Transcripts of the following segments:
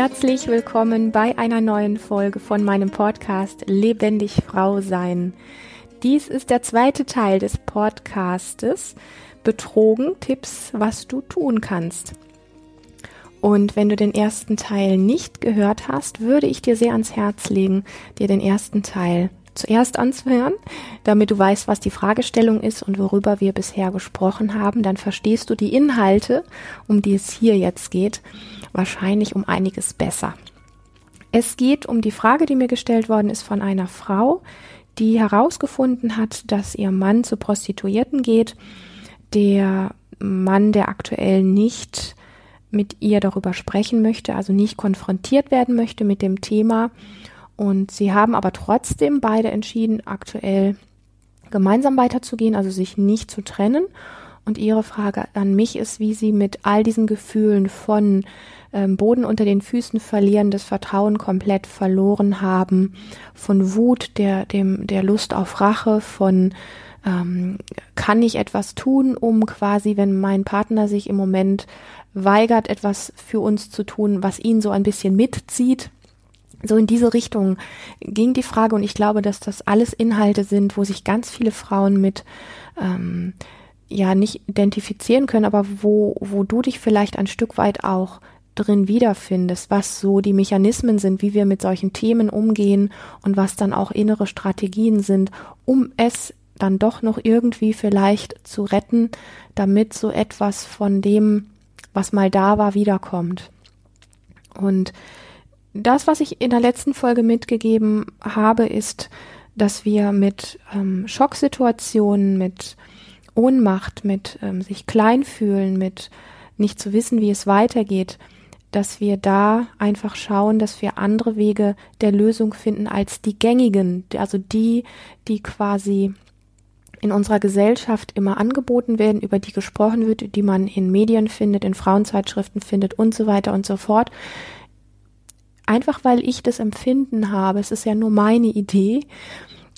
Herzlich willkommen bei einer neuen Folge von meinem Podcast Lebendig Frau sein. Dies ist der zweite Teil des Podcastes Betrogen Tipps, was du tun kannst. Und wenn du den ersten Teil nicht gehört hast, würde ich dir sehr ans Herz legen, dir den ersten Teil zuerst anzuhören, damit du weißt, was die Fragestellung ist und worüber wir bisher gesprochen haben. Dann verstehst du die Inhalte, um die es hier jetzt geht, wahrscheinlich um einiges besser. Es geht um die Frage, die mir gestellt worden ist von einer Frau, die herausgefunden hat, dass ihr Mann zu Prostituierten geht. Der Mann, der aktuell nicht mit ihr darüber sprechen möchte, also nicht konfrontiert werden möchte mit dem Thema. Und sie haben aber trotzdem beide entschieden, aktuell gemeinsam weiterzugehen, also sich nicht zu trennen. Und ihre Frage an mich ist, wie sie mit all diesen Gefühlen von ähm, Boden unter den Füßen verlieren, das Vertrauen komplett verloren haben, von Wut, der, dem, der Lust auf Rache, von ähm, kann ich etwas tun, um quasi, wenn mein Partner sich im Moment weigert, etwas für uns zu tun, was ihn so ein bisschen mitzieht. So in diese Richtung ging die Frage und ich glaube, dass das alles Inhalte sind, wo sich ganz viele Frauen mit ähm, ja nicht identifizieren können, aber wo, wo du dich vielleicht ein Stück weit auch drin wiederfindest, was so die Mechanismen sind, wie wir mit solchen Themen umgehen und was dann auch innere Strategien sind, um es dann doch noch irgendwie vielleicht zu retten, damit so etwas von dem, was mal da war, wiederkommt. Und das, was ich in der letzten Folge mitgegeben habe, ist, dass wir mit ähm, Schocksituationen, mit Ohnmacht, mit ähm, sich klein fühlen, mit nicht zu wissen, wie es weitergeht, dass wir da einfach schauen, dass wir andere Wege der Lösung finden als die gängigen, also die, die quasi in unserer Gesellschaft immer angeboten werden, über die gesprochen wird, die man in Medien findet, in Frauenzeitschriften findet und so weiter und so fort. Einfach weil ich das Empfinden habe, es ist ja nur meine Idee,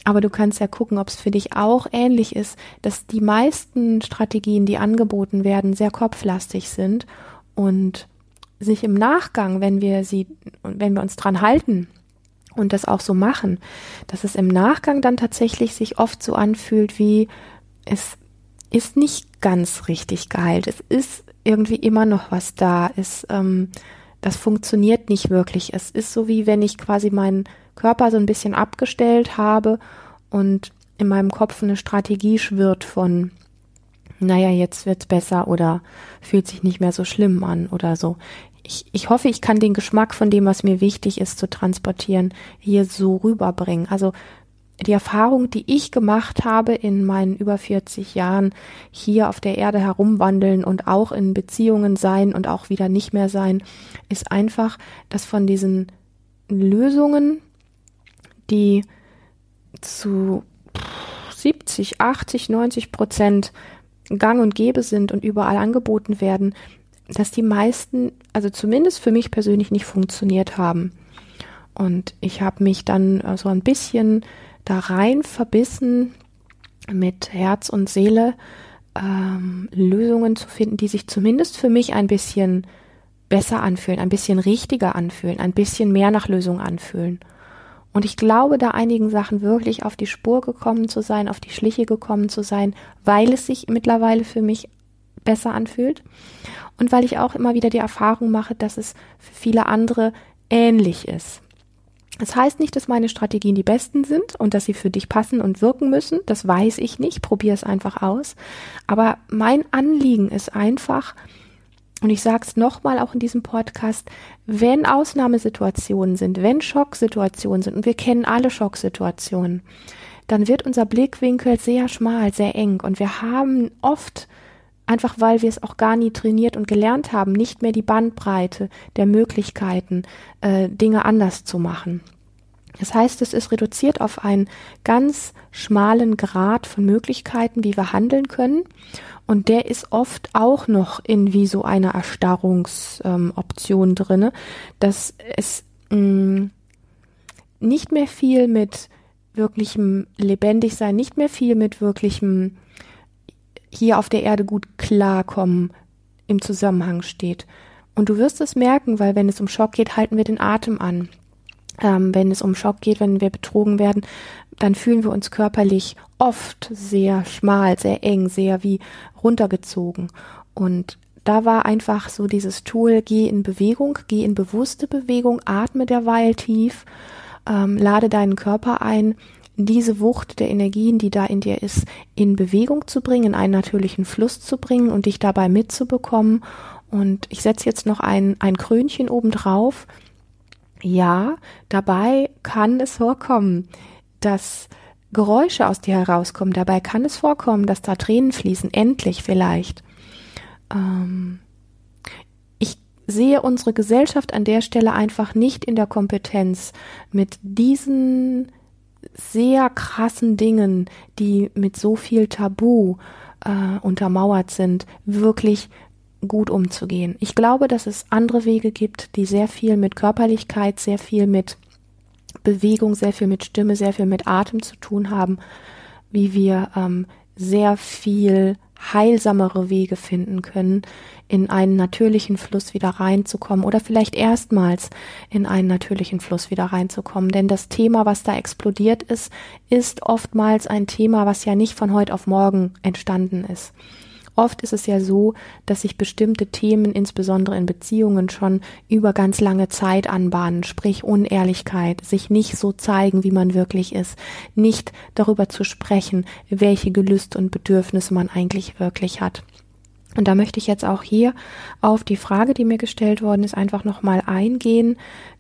aber du kannst ja gucken, ob es für dich auch ähnlich ist, dass die meisten Strategien, die angeboten werden, sehr kopflastig sind und sich im Nachgang, wenn wir sie, wenn wir uns dran halten, und das auch so machen, dass es im Nachgang dann tatsächlich sich oft so anfühlt, wie es ist nicht ganz richtig geheilt. Es ist irgendwie immer noch was da. Es, ähm, das funktioniert nicht wirklich. Es ist so wie wenn ich quasi meinen Körper so ein bisschen abgestellt habe und in meinem Kopf eine Strategie schwirrt von, naja, jetzt wird's besser oder fühlt sich nicht mehr so schlimm an oder so ich, ich hoffe, ich kann den Geschmack von dem, was mir wichtig ist zu transportieren, hier so rüberbringen. Also die Erfahrung, die ich gemacht habe in meinen über 40 Jahren hier auf der Erde herumwandeln und auch in Beziehungen sein und auch wieder nicht mehr sein, ist einfach, dass von diesen Lösungen, die zu 70, 80, 90 Prozent gang und gäbe sind und überall angeboten werden, dass die meisten, also zumindest für mich persönlich nicht funktioniert haben. Und ich habe mich dann so ein bisschen da rein verbissen, mit Herz und Seele ähm, Lösungen zu finden, die sich zumindest für mich ein bisschen besser anfühlen, ein bisschen richtiger anfühlen, ein bisschen mehr nach Lösung anfühlen. Und ich glaube, da einigen Sachen wirklich auf die Spur gekommen zu sein, auf die Schliche gekommen zu sein, weil es sich mittlerweile für mich besser anfühlt und weil ich auch immer wieder die Erfahrung mache, dass es für viele andere ähnlich ist. Das heißt nicht, dass meine Strategien die besten sind und dass sie für dich passen und wirken müssen. Das weiß ich nicht. Probier es einfach aus. Aber mein Anliegen ist einfach, und ich sage es nochmal auch in diesem Podcast, wenn Ausnahmesituationen sind, wenn Schocksituationen sind, und wir kennen alle Schocksituationen, dann wird unser Blickwinkel sehr schmal, sehr eng. Und wir haben oft einfach weil wir es auch gar nie trainiert und gelernt haben, nicht mehr die Bandbreite der Möglichkeiten, äh, Dinge anders zu machen. Das heißt, es ist reduziert auf einen ganz schmalen Grad von Möglichkeiten, wie wir handeln können. Und der ist oft auch noch in wie so einer Erstarrungsoption ähm, drinne, dass es mh, mm, nicht mehr viel mit wirklichem Lebendigsein, nicht mehr viel mit wirklichem hier auf der Erde gut klarkommen im Zusammenhang steht. Und du wirst es merken, weil wenn es um Schock geht, halten wir den Atem an. Ähm, wenn es um Schock geht, wenn wir betrogen werden, dann fühlen wir uns körperlich oft sehr schmal, sehr eng, sehr wie runtergezogen. Und da war einfach so dieses Tool, geh in Bewegung, geh in bewusste Bewegung, atme derweil tief, ähm, lade deinen Körper ein, diese Wucht der Energien, die da in dir ist, in Bewegung zu bringen, in einen natürlichen Fluss zu bringen und dich dabei mitzubekommen. Und ich setze jetzt noch ein, ein Krönchen obendrauf. Ja, dabei kann es vorkommen, dass Geräusche aus dir herauskommen. Dabei kann es vorkommen, dass da Tränen fließen, endlich vielleicht. Ähm, ich sehe unsere Gesellschaft an der Stelle einfach nicht in der Kompetenz, mit diesen sehr krassen Dingen, die mit so viel Tabu äh, untermauert sind, wirklich gut umzugehen. Ich glaube, dass es andere Wege gibt, die sehr viel mit Körperlichkeit, sehr viel mit Bewegung, sehr viel mit Stimme, sehr viel mit Atem zu tun haben, wie wir ähm, sehr viel heilsamere Wege finden können, in einen natürlichen Fluss wieder reinzukommen oder vielleicht erstmals in einen natürlichen Fluss wieder reinzukommen. Denn das Thema, was da explodiert ist, ist oftmals ein Thema, was ja nicht von heute auf morgen entstanden ist. Oft ist es ja so, dass sich bestimmte Themen, insbesondere in Beziehungen, schon über ganz lange Zeit anbahnen, sprich Unehrlichkeit, sich nicht so zeigen, wie man wirklich ist, nicht darüber zu sprechen, welche Gelüste und Bedürfnisse man eigentlich wirklich hat. Und da möchte ich jetzt auch hier auf die Frage, die mir gestellt worden ist, einfach nochmal eingehen,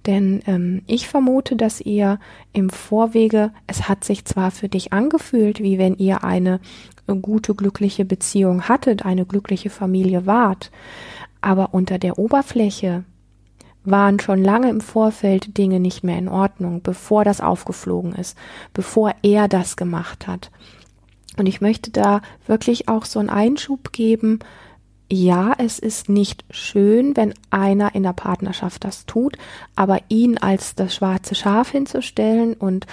denn ähm, ich vermute, dass ihr im Vorwege, es hat sich zwar für dich angefühlt, wie wenn ihr eine gute, glückliche Beziehung hattet, eine glückliche Familie wart, aber unter der Oberfläche waren schon lange im Vorfeld Dinge nicht mehr in Ordnung, bevor das aufgeflogen ist, bevor er das gemacht hat. Und ich möchte da wirklich auch so einen Einschub geben. Ja, es ist nicht schön, wenn einer in der Partnerschaft das tut, aber ihn als das schwarze Schaf hinzustellen und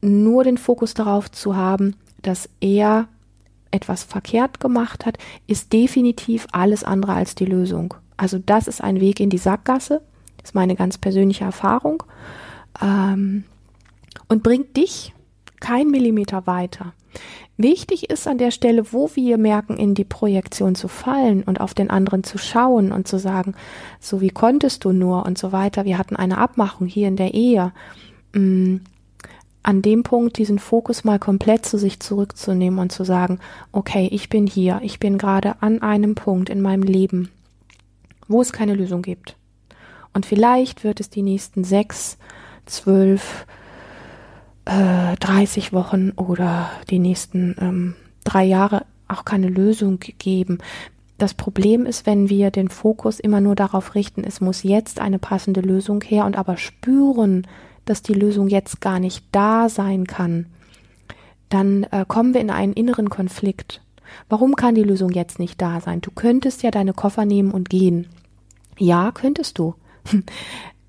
nur den Fokus darauf zu haben, dass er etwas verkehrt gemacht hat, ist definitiv alles andere als die Lösung. Also das ist ein Weg in die Sackgasse, ist meine ganz persönliche Erfahrung ähm, und bringt dich kein Millimeter weiter. Wichtig ist an der Stelle, wo wir merken, in die Projektion zu fallen und auf den anderen zu schauen und zu sagen, so wie konntest du nur und so weiter. Wir hatten eine Abmachung hier in der Ehe. An dem Punkt diesen Fokus mal komplett zu sich zurückzunehmen und zu sagen, okay, ich bin hier, ich bin gerade an einem Punkt in meinem Leben, wo es keine Lösung gibt. Und vielleicht wird es die nächsten sechs, zwölf, 30 äh, Wochen oder die nächsten ähm, drei Jahre auch keine Lösung geben. Das Problem ist, wenn wir den Fokus immer nur darauf richten, es muss jetzt eine passende Lösung her und aber spüren, dass die Lösung jetzt gar nicht da sein kann, dann äh, kommen wir in einen inneren Konflikt. Warum kann die Lösung jetzt nicht da sein? Du könntest ja deine Koffer nehmen und gehen. Ja, könntest du.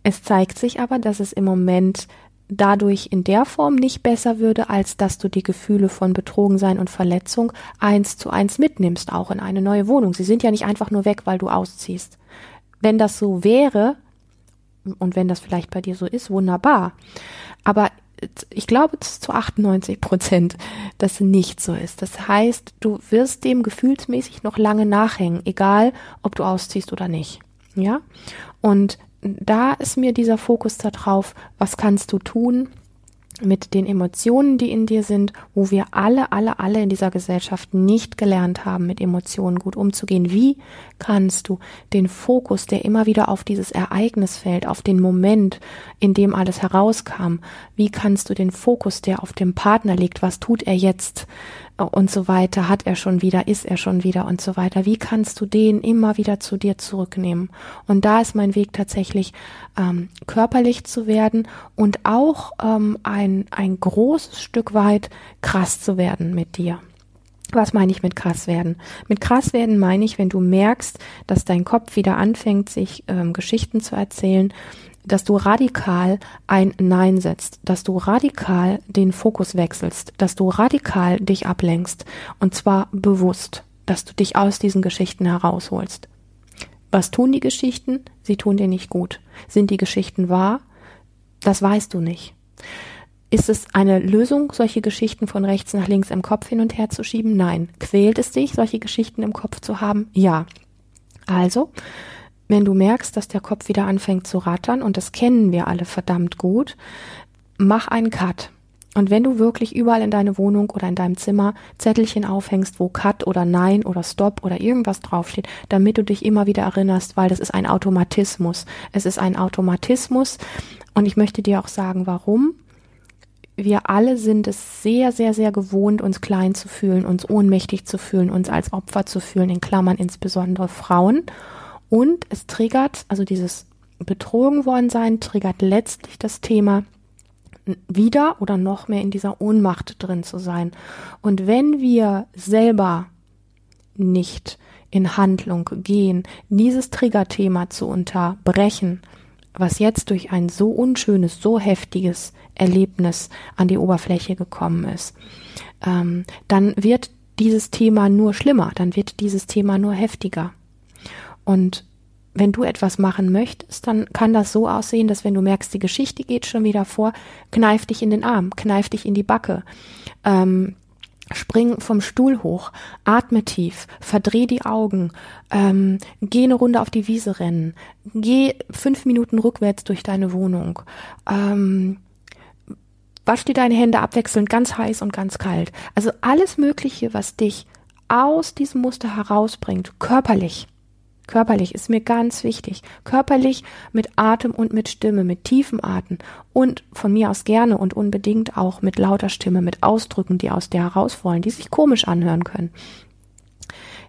Es zeigt sich aber, dass es im Moment dadurch in der Form nicht besser würde, als dass du die Gefühle von Betrogensein und Verletzung eins zu eins mitnimmst, auch in eine neue Wohnung. Sie sind ja nicht einfach nur weg, weil du ausziehst. Wenn das so wäre, und wenn das vielleicht bei dir so ist, wunderbar. Aber ich glaube zu 98 Prozent, dass nicht so ist. Das heißt, du wirst dem gefühlsmäßig noch lange nachhängen, egal ob du ausziehst oder nicht. Ja? Und da ist mir dieser Fokus darauf, was kannst du tun mit den Emotionen, die in dir sind, wo wir alle, alle, alle in dieser Gesellschaft nicht gelernt haben, mit Emotionen gut umzugehen. Wie kannst du den Fokus, der immer wieder auf dieses Ereignis fällt, auf den Moment, in dem alles herauskam, wie kannst du den Fokus, der auf dem Partner liegt, was tut er jetzt, und so weiter, hat er schon wieder, ist er schon wieder und so weiter. Wie kannst du den immer wieder zu dir zurücknehmen? Und da ist mein Weg tatsächlich ähm, körperlich zu werden und auch ähm, ein, ein großes Stück weit krass zu werden mit dir. Was meine ich mit krass werden? Mit krass werden meine ich, wenn du merkst, dass dein Kopf wieder anfängt, sich ähm, Geschichten zu erzählen, dass du radikal ein Nein setzt, dass du radikal den Fokus wechselst, dass du radikal dich ablenkst und zwar bewusst, dass du dich aus diesen Geschichten herausholst. Was tun die Geschichten? Sie tun dir nicht gut. Sind die Geschichten wahr? Das weißt du nicht. Ist es eine Lösung, solche Geschichten von rechts nach links im Kopf hin und her zu schieben? Nein. Quält es dich, solche Geschichten im Kopf zu haben? Ja. Also, wenn du merkst, dass der Kopf wieder anfängt zu rattern, und das kennen wir alle verdammt gut, mach einen Cut. Und wenn du wirklich überall in deine Wohnung oder in deinem Zimmer Zettelchen aufhängst, wo Cut oder Nein oder Stop oder irgendwas draufsteht, damit du dich immer wieder erinnerst, weil das ist ein Automatismus. Es ist ein Automatismus. Und ich möchte dir auch sagen, warum wir alle sind es sehr, sehr, sehr gewohnt, uns klein zu fühlen, uns ohnmächtig zu fühlen, uns als Opfer zu fühlen, in Klammern insbesondere Frauen. Und es triggert, also dieses betrogen worden sein, triggert letztlich das Thema, wieder oder noch mehr in dieser Ohnmacht drin zu sein. Und wenn wir selber nicht in Handlung gehen, dieses Triggerthema zu unterbrechen, was jetzt durch ein so unschönes, so heftiges Erlebnis an die Oberfläche gekommen ist, ähm, dann wird dieses Thema nur schlimmer, dann wird dieses Thema nur heftiger. Und wenn du etwas machen möchtest, dann kann das so aussehen, dass wenn du merkst, die Geschichte geht schon wieder vor, kneif dich in den Arm, kneif dich in die Backe, ähm, spring vom Stuhl hoch, atme tief, verdreh die Augen, ähm, geh eine Runde auf die Wiese rennen, geh fünf Minuten rückwärts durch deine Wohnung, ähm, wasch dir deine Hände abwechselnd ganz heiß und ganz kalt. Also alles Mögliche, was dich aus diesem Muster herausbringt, körperlich. Körperlich ist mir ganz wichtig. Körperlich mit Atem und mit Stimme, mit tiefem Atem und von mir aus gerne und unbedingt auch mit lauter Stimme, mit Ausdrücken, die aus dir heraus wollen, die sich komisch anhören können.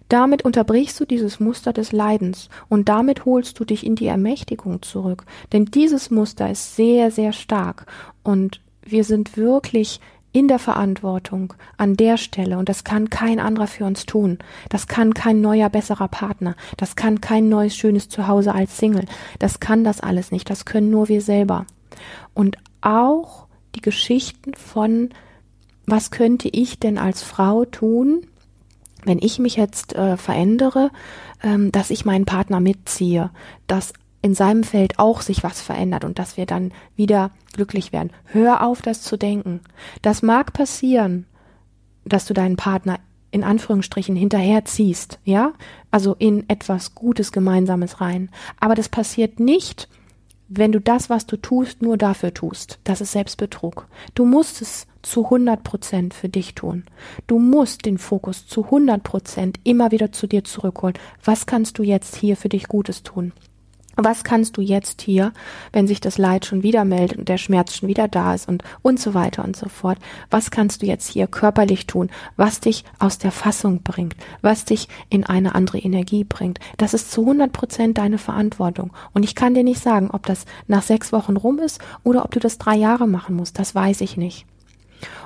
Damit unterbrichst du dieses Muster des Leidens und damit holst du dich in die Ermächtigung zurück. Denn dieses Muster ist sehr, sehr stark und wir sind wirklich in der Verantwortung an der Stelle und das kann kein anderer für uns tun. Das kann kein neuer, besserer Partner. Das kann kein neues, schönes Zuhause als Single. Das kann das alles nicht. Das können nur wir selber. Und auch die Geschichten von, was könnte ich denn als Frau tun, wenn ich mich jetzt äh, verändere, ähm, dass ich meinen Partner mitziehe, dass in seinem Feld auch sich was verändert und dass wir dann wieder glücklich werden. Hör auf, das zu denken. Das mag passieren, dass du deinen Partner in Anführungsstrichen hinterherziehst, ja? Also in etwas Gutes Gemeinsames rein. Aber das passiert nicht, wenn du das, was du tust, nur dafür tust. Das ist Selbstbetrug. Du musst es zu 100 Prozent für dich tun. Du musst den Fokus zu 100 Prozent immer wieder zu dir zurückholen. Was kannst du jetzt hier für dich Gutes tun? Was kannst du jetzt hier, wenn sich das Leid schon wieder meldet und der Schmerz schon wieder da ist und und so weiter und so fort, was kannst du jetzt hier körperlich tun, was dich aus der Fassung bringt, was dich in eine andere Energie bringt. Das ist zu 100 Prozent deine Verantwortung. Und ich kann dir nicht sagen, ob das nach sechs Wochen rum ist oder ob du das drei Jahre machen musst. Das weiß ich nicht.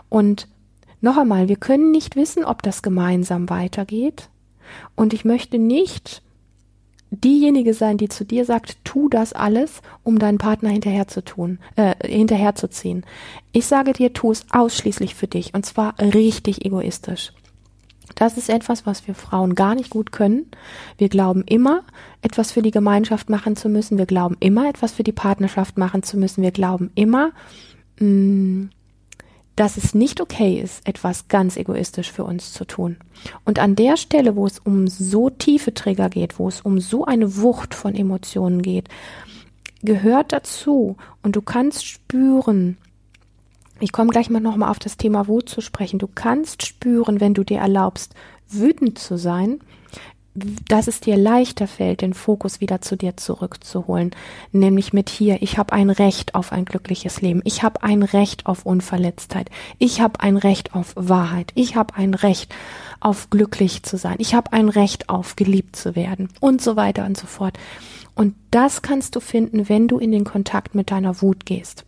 Und noch einmal, wir können nicht wissen, ob das gemeinsam weitergeht. Und ich möchte nicht diejenige sein, die zu dir sagt, tu das alles, um deinen Partner hinterher zu tun, äh, hinterherzuziehen. Ich sage dir, tu es ausschließlich für dich und zwar richtig egoistisch. Das ist etwas, was wir Frauen gar nicht gut können. Wir glauben immer, etwas für die Gemeinschaft machen zu müssen. Wir glauben immer, etwas für die Partnerschaft machen zu müssen. Wir glauben immer, mh, mm, dass es nicht okay ist, etwas ganz egoistisch für uns zu tun. Und an der Stelle, wo es um so tiefe Trigger geht, wo es um so eine Wucht von Emotionen geht, gehört dazu und du kannst spüren, ich komme gleich mal nochmal auf das Thema Wut zu sprechen, du kannst spüren, wenn du dir erlaubst, wütend zu sein, dass es dir leichter fällt, den Fokus wieder zu dir zurückzuholen, nämlich mit hier, ich habe ein Recht auf ein glückliches Leben, ich habe ein Recht auf Unverletztheit, ich habe ein Recht auf Wahrheit, ich habe ein Recht auf glücklich zu sein, ich habe ein Recht auf geliebt zu werden. Und so weiter und so fort. Und das kannst du finden, wenn du in den Kontakt mit deiner Wut gehst.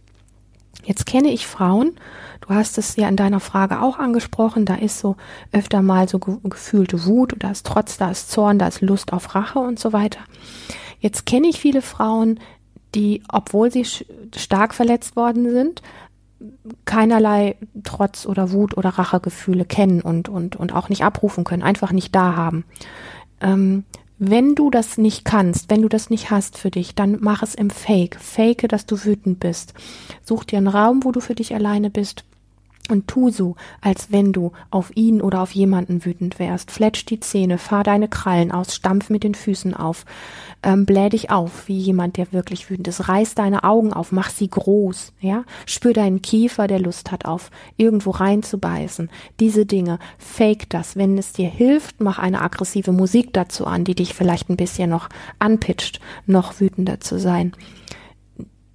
Jetzt kenne ich Frauen, du hast es ja in deiner Frage auch angesprochen, da ist so öfter mal so ge gefühlte Wut, da ist Trotz, da ist Zorn, da ist Lust auf Rache und so weiter. Jetzt kenne ich viele Frauen, die, obwohl sie stark verletzt worden sind, keinerlei Trotz oder Wut oder Rachegefühle kennen und, und, und auch nicht abrufen können, einfach nicht da haben. Ähm, Wenn du das nicht kannst, wenn du das nicht hast für dich, dann mach es im Fake. Fake, dass du wütend bist. Such dir einen Raum, wo du für dich alleine bist und tu so, als wenn du auf ihn oder auf jemanden wütend wärst. Fletsch die Zähne, fahr deine Krallen aus, stampf mit den Füßen auf, ähm, bläh dich auf, wie jemand, der wirklich wütend ist. Reiß deine Augen auf, mach sie groß, ja. Spür deinen Kiefer, der Lust hat, auf irgendwo reinzubeißen. Diese Dinge, fake das. Wenn es dir hilft, mach eine aggressive Musik dazu an, die dich vielleicht ein bisschen noch anpitcht, noch wütender zu sein.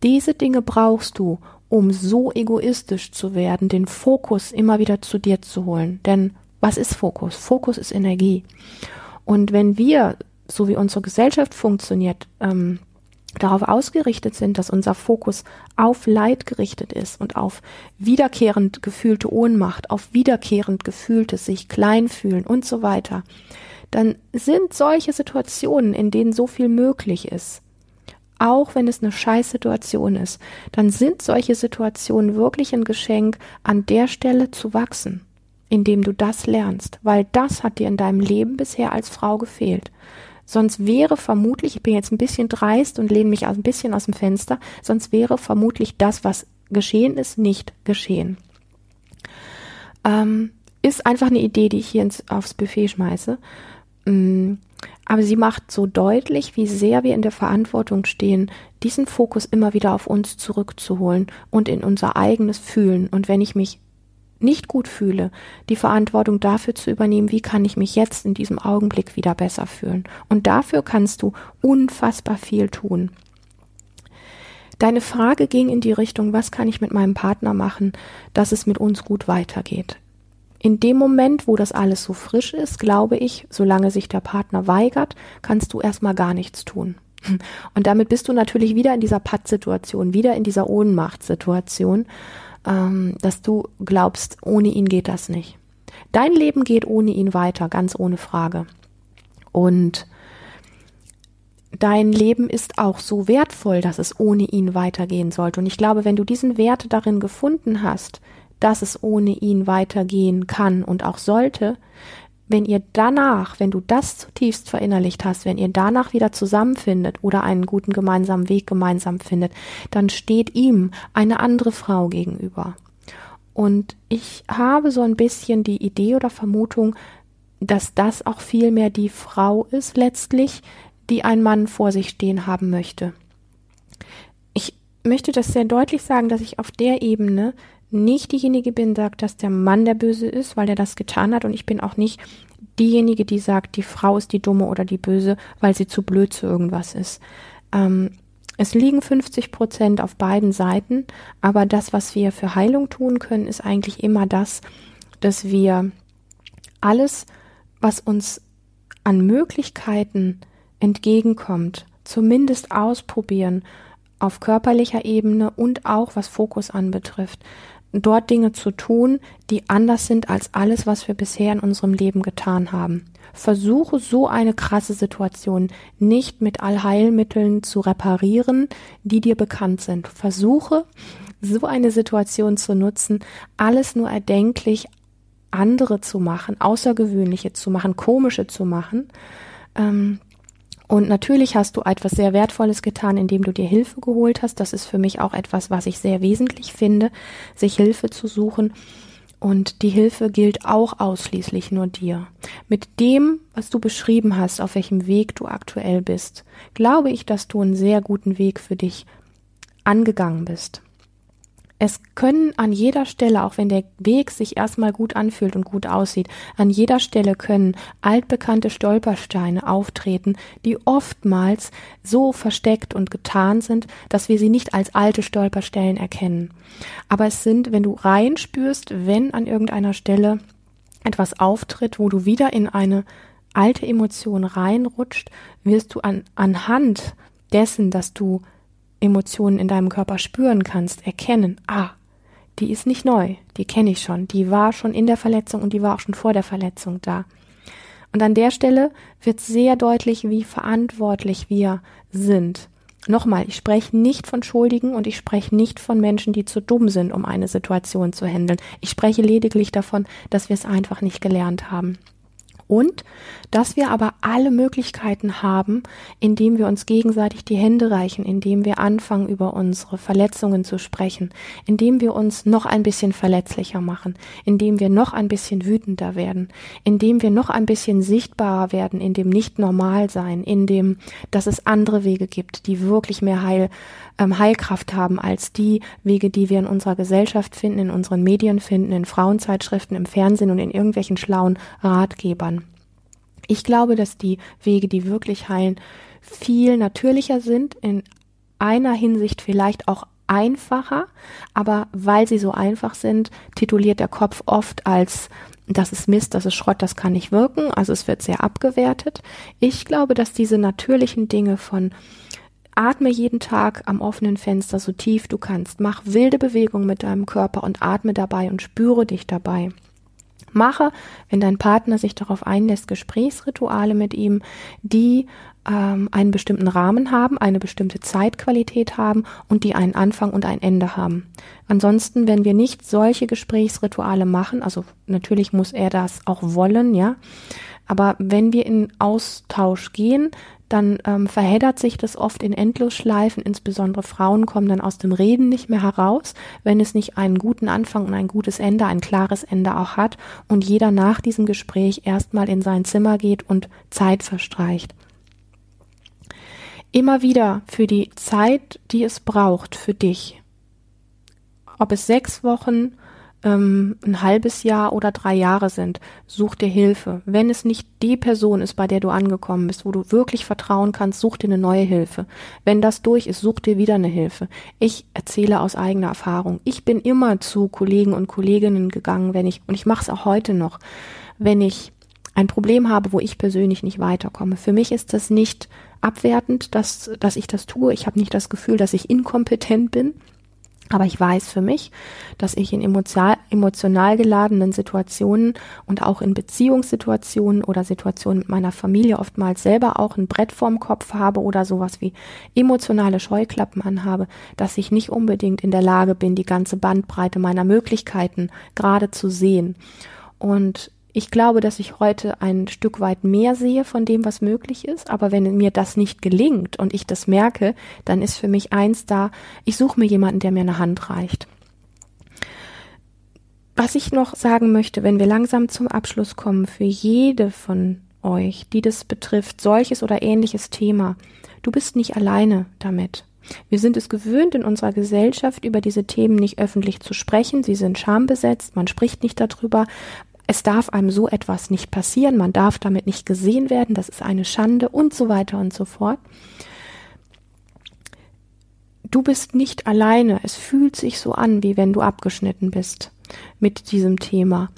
Diese Dinge brauchst du, um so egoistisch zu werden, den Fokus immer wieder zu dir zu holen. Denn was ist Fokus? Fokus ist Energie. Und wenn wir, so wie unsere Gesellschaft funktioniert, ähm, darauf ausgerichtet sind, dass unser Fokus auf Leid gerichtet ist und auf wiederkehrend gefühlte Ohnmacht, auf wiederkehrend gefühltes sich klein fühlen und so weiter, dann sind solche Situationen, in denen so viel möglich ist, auch wenn es eine Scheißsituation ist, dann sind solche Situationen wirklich ein Geschenk, an der Stelle zu wachsen, indem du das lernst, weil das hat dir in deinem Leben bisher als Frau gefehlt. Sonst wäre vermutlich, ich bin jetzt ein bisschen dreist und lehne mich ein bisschen aus dem Fenster, sonst wäre vermutlich das, was geschehen ist, nicht geschehen. Ähm, ist einfach eine Idee, die ich hier ins, aufs Buffet schmeiße. Mm, aber sie macht so deutlich, wie sehr wir in der Verantwortung stehen, diesen Fokus immer wieder auf uns zurückzuholen und in unser eigenes Fühlen. Und wenn ich mich nicht gut fühle, die Verantwortung dafür zu übernehmen, wie kann ich mich jetzt in diesem Augenblick wieder besser fühlen. Und dafür kannst du unfassbar viel tun. Deine Frage ging in die Richtung, was kann ich mit meinem Partner machen, dass es mit uns gut weitergeht in dem Moment, wo das alles so frisch ist, glaube ich, solange sich der Partner weigert, kannst du erstmal gar nichts tun. Und damit bist du natürlich wieder in dieser Pattsituation, wieder in dieser Ohnmachtssituation, ähm, dass du glaubst, ohne ihn geht das nicht. Dein Leben geht ohne ihn weiter, ganz ohne Frage. Und dein Leben ist auch so wertvoll, dass es ohne ihn weitergehen sollte. Und ich glaube, wenn du diesen Wert darin gefunden hast, dass es ohne ihn weitergehen kann und auch sollte, wenn ihr danach, wenn du das zutiefst verinnerlicht hast, wenn ihr danach wieder zusammenfindet oder einen guten gemeinsamen Weg gemeinsam findet, dann steht ihm eine andere Frau gegenüber. Und ich habe so ein bisschen die Idee oder Vermutung, dass das auch vielmehr die Frau ist letztlich, die ein Mann vor sich stehen haben möchte. Ich möchte das sehr deutlich sagen, dass ich auf der Ebene nicht diejenige bin, sagt, dass der Mann der Böse ist, weil er das getan hat. Und ich bin auch nicht diejenige, die sagt, die Frau ist die Dumme oder die Böse, weil sie zu blöd zu irgendwas ist. Ähm, es liegen 50 Prozent auf beiden Seiten, aber das, was wir für Heilung tun können, ist eigentlich immer das, dass wir alles, was uns an Möglichkeiten entgegenkommt, zumindest ausprobieren auf körperlicher Ebene und auch was Fokus anbetrifft dort Dinge zu tun, die anders sind als alles, was wir bisher in unserem Leben getan haben. Versuche so eine krasse Situation nicht mit Allheilmitteln zu reparieren, die dir bekannt sind. Versuche so eine Situation zu nutzen, alles nur erdenklich andere zu machen, außergewöhnliche zu machen, komische zu machen, ähm, und natürlich hast du etwas sehr Wertvolles getan, indem du dir Hilfe geholt hast. Das ist für mich auch etwas, was ich sehr wesentlich finde, sich Hilfe zu suchen. Und die Hilfe gilt auch ausschließlich nur dir. Mit dem, was du beschrieben hast, auf welchem Weg du aktuell bist, glaube ich, dass du einen sehr guten Weg für dich angegangen bist. Es können an jeder Stelle, auch wenn der Weg sich erstmal gut anfühlt und gut aussieht, an jeder Stelle können altbekannte Stolpersteine auftreten, die oftmals so versteckt und getan sind, dass wir sie nicht als alte Stolperstellen erkennen. Aber es sind, wenn du reinspürst, wenn an irgendeiner Stelle etwas auftritt, wo du wieder in eine alte Emotion reinrutscht, wirst du an, anhand dessen, dass du Emotionen in deinem Körper spüren kannst, erkennen, ah, die ist nicht neu, die kenne ich schon, die war schon in der Verletzung und die war auch schon vor der Verletzung da. Und an der Stelle wird sehr deutlich, wie verantwortlich wir sind. Nochmal, ich spreche nicht von Schuldigen und ich spreche nicht von Menschen, die zu dumm sind, um eine Situation zu handeln. Ich spreche lediglich davon, dass wir es einfach nicht gelernt haben. Und dass wir aber alle Möglichkeiten haben, indem wir uns gegenseitig die Hände reichen, indem wir anfangen, über unsere Verletzungen zu sprechen, indem wir uns noch ein bisschen verletzlicher machen, indem wir noch ein bisschen wütender werden, indem wir noch ein bisschen sichtbarer werden in dem Nicht-Normal-Sein, in dem, dass es andere Wege gibt, die wirklich mehr Heil, ähm, Heilkraft haben als die Wege, die wir in unserer Gesellschaft finden, in unseren Medien finden, in Frauenzeitschriften, im Fernsehen und in irgendwelchen schlauen Ratgebern. Ich glaube, dass die Wege, die wirklich heilen, viel natürlicher sind, in einer Hinsicht vielleicht auch einfacher, aber weil sie so einfach sind, tituliert der Kopf oft als das ist Mist, das ist Schrott, das kann nicht wirken, also es wird sehr abgewertet. Ich glaube, dass diese natürlichen Dinge von Atme jeden Tag am offenen Fenster so tief du kannst. Mach wilde Bewegungen mit deinem Körper und atme dabei und spüre dich dabei. Mache, wenn dein Partner sich darauf einlässt, Gesprächsrituale mit ihm, die ähm, einen bestimmten Rahmen haben, eine bestimmte Zeitqualität haben und die einen Anfang und ein Ende haben. Ansonsten, wenn wir nicht solche Gesprächsrituale machen, also natürlich muss er das auch wollen, ja, aber wenn wir in Austausch gehen, dann ähm, verheddert sich das oft in Endlosschleifen. Insbesondere Frauen kommen dann aus dem Reden nicht mehr heraus, wenn es nicht einen guten Anfang und ein gutes Ende, ein klares Ende auch hat und jeder nach diesem Gespräch erstmal in sein Zimmer geht und Zeit verstreicht. Immer wieder für die Zeit, die es braucht für dich. Ob es sechs Wochen, ähm, ein halbes Jahr oder drei Jahre sind, such dir Hilfe. Wenn es nicht die Person ist, bei der du angekommen bist, wo du wirklich vertrauen kannst, such dir eine neue Hilfe. Wenn das durch ist, such dir wieder eine Hilfe. Ich erzähle aus eigener Erfahrung. Ich bin immer zu Kollegen und Kolleginnen gegangen, wenn ich, und ich mache es auch heute noch, wenn ich ein Problem habe, wo ich persönlich nicht weiterkomme. Für mich ist das nicht abwertend, dass, dass ich das tue. Ich habe nicht das Gefühl, dass ich inkompetent bin. Aber ich weiß für mich, dass ich in emotional, emotional geladenen Situationen und auch in Beziehungssituationen oder Situationen mit meiner Familie oftmals selber auch ein Brett vorm Kopf habe oder sowas wie emotionale Scheuklappen anhabe, dass ich nicht unbedingt in der Lage bin, die ganze Bandbreite meiner Möglichkeiten gerade zu sehen. Und ich glaube, dass ich heute ein Stück weit mehr sehe von dem, was möglich ist, aber wenn mir das nicht gelingt und ich das merke, dann ist für mich eins da, ich suche mir jemanden, der mir eine Hand reicht. Was ich noch sagen möchte, wenn wir langsam zum Abschluss kommen, für jede von euch, die das betrifft, solches oder ähnliches Thema, du bist nicht alleine damit. Wir sind es gewöhnt, in unserer Gesellschaft über diese Themen nicht öffentlich zu sprechen. Sie sind schambesetzt, man spricht nicht darüber, es darf einem so etwas nicht passieren, man darf damit nicht gesehen werden, das ist eine Schande und so weiter und so fort. Du bist nicht alleine, es fühlt sich so an, wie wenn du abgeschnitten bist mit diesem Thema.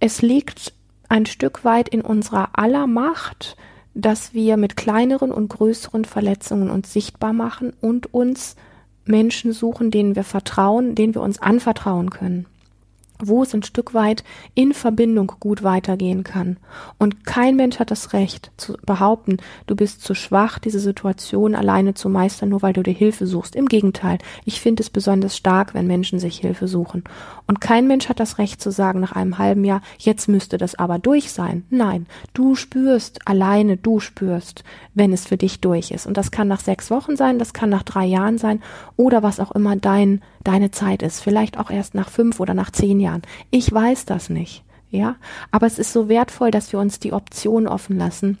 Es liegt ein Stück weit in unserer aller Macht, dass wir mit kleineren und größeren Verletzungen uns sichtbar machen und uns Menschen suchen, denen wir vertrauen, denen wir uns anvertrauen können wo es ein Stück weit in Verbindung gut weitergehen kann. Und kein Mensch hat das Recht zu behaupten, du bist zu schwach, diese Situation alleine zu meistern, nur weil du dir Hilfe suchst. Im Gegenteil, ich finde es besonders stark, wenn Menschen sich Hilfe suchen. Und kein Mensch hat das Recht zu sagen nach einem halben Jahr, jetzt müsste das aber durch sein. Nein, du spürst, alleine du spürst, wenn es für dich durch ist. Und das kann nach sechs Wochen sein, das kann nach drei Jahren sein oder was auch immer dein, deine Zeit ist. Vielleicht auch erst nach fünf oder nach zehn Jahren. Ich weiß das nicht. Ja, aber es ist so wertvoll, dass wir uns die Option offen lassen,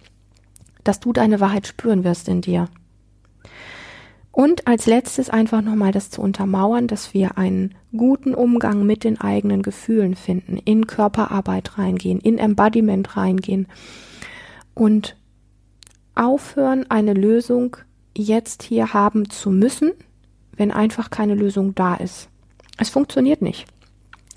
dass du deine Wahrheit spüren wirst in dir. Und als letztes einfach nochmal das zu untermauern, dass wir einen guten Umgang mit den eigenen Gefühlen finden, in Körperarbeit reingehen, in Embodiment reingehen und aufhören, eine Lösung jetzt hier haben zu müssen, wenn einfach keine Lösung da ist. Es funktioniert nicht.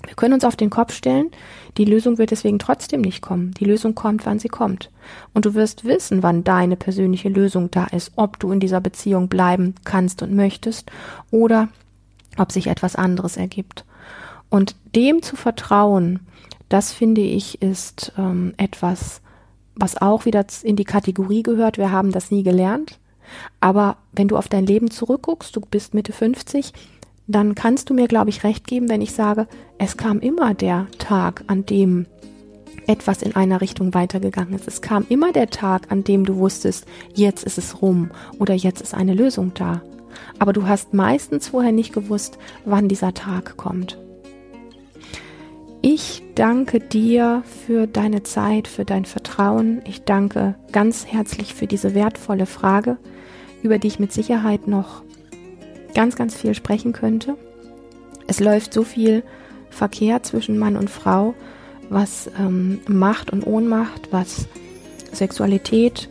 Wir können uns auf den Kopf stellen, die Lösung wird deswegen trotzdem nicht kommen. Die Lösung kommt, wann sie kommt. Und du wirst wissen, wann deine persönliche Lösung da ist, ob du in dieser Beziehung bleiben kannst und möchtest oder ob sich etwas anderes ergibt. Und dem zu vertrauen, das finde ich, ist ähm, etwas, was auch wieder in die Kategorie gehört, wir haben das nie gelernt. Aber wenn du auf dein Leben zurückguckst, du bist Mitte 50, dann kannst du mir, glaube ich, recht geben, wenn ich sage, es kam immer der Tag, an dem etwas in einer Richtung weitergegangen ist. Es kam immer der Tag, an dem du wusstest, jetzt ist es rum oder jetzt ist eine Lösung da. Aber du hast meistens vorher nicht gewusst, wann dieser Tag kommt. Ich danke dir für deine Zeit, für dein Vertrauen. Ich danke ganz herzlich für diese wertvolle Frage, über die ich mit Sicherheit noch ganz, ganz viel sprechen könnte. Es läuft so viel Verkehr zwischen Mann und Frau was ähm, Macht und Ohnmacht, was Sexualität,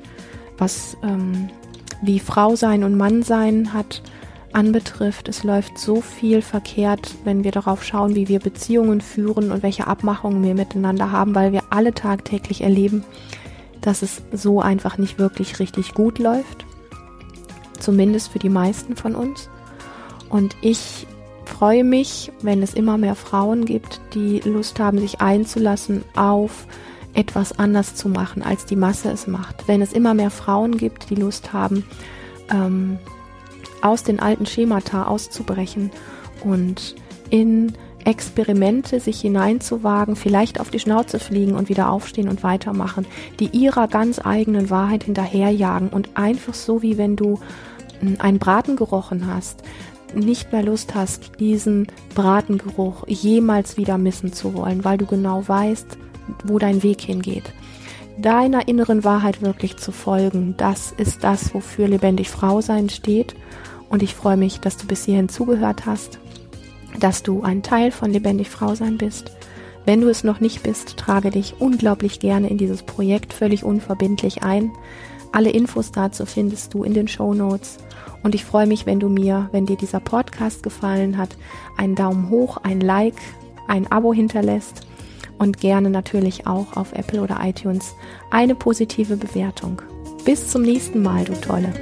was ähm, wie Frau sein und Mann sein hat, anbetrifft. Es läuft so viel verkehrt, wenn wir darauf schauen, wie wir Beziehungen führen und welche Abmachungen wir miteinander haben, weil wir alle tagtäglich erleben, dass es so einfach nicht wirklich richtig gut läuft. Zumindest für die meisten von uns. Und ich freue mich, wenn es immer mehr Frauen gibt, die Lust haben, sich einzulassen auf etwas anders zu machen, als die Masse es macht. Wenn es immer mehr Frauen gibt, die Lust haben, ähm, aus den alten Schemata auszubrechen und in Experimente sich hineinzuwagen, vielleicht auf die Schnauze fliegen und wieder aufstehen und weitermachen, die ihrer ganz eigenen Wahrheit hinterherjagen und einfach so wie wenn du hm, einen Braten gerochen hast, nicht mehr Lust hast, diesen Bratengeruch jemals wieder missen zu wollen, weil du genau weißt, wo dein Weg hingeht. Deiner inneren Wahrheit wirklich zu folgen, das ist das, wofür lebendig Frau sein steht. Und ich freue mich, dass du bis hierhin zugehört hast, dass du ein Teil von lebendig Frau sein bist. Wenn du es noch nicht bist, trage dich unglaublich gerne in dieses Projekt völlig unverbindlich ein. Alle Infos dazu findest du in den Show Notes. Und ich freue mich, wenn du mir, wenn dir dieser Podcast gefallen hat, einen Daumen hoch, ein Like, ein Abo hinterlässt und gerne natürlich auch auf Apple oder iTunes eine positive Bewertung. Bis zum nächsten Mal, du Tolle.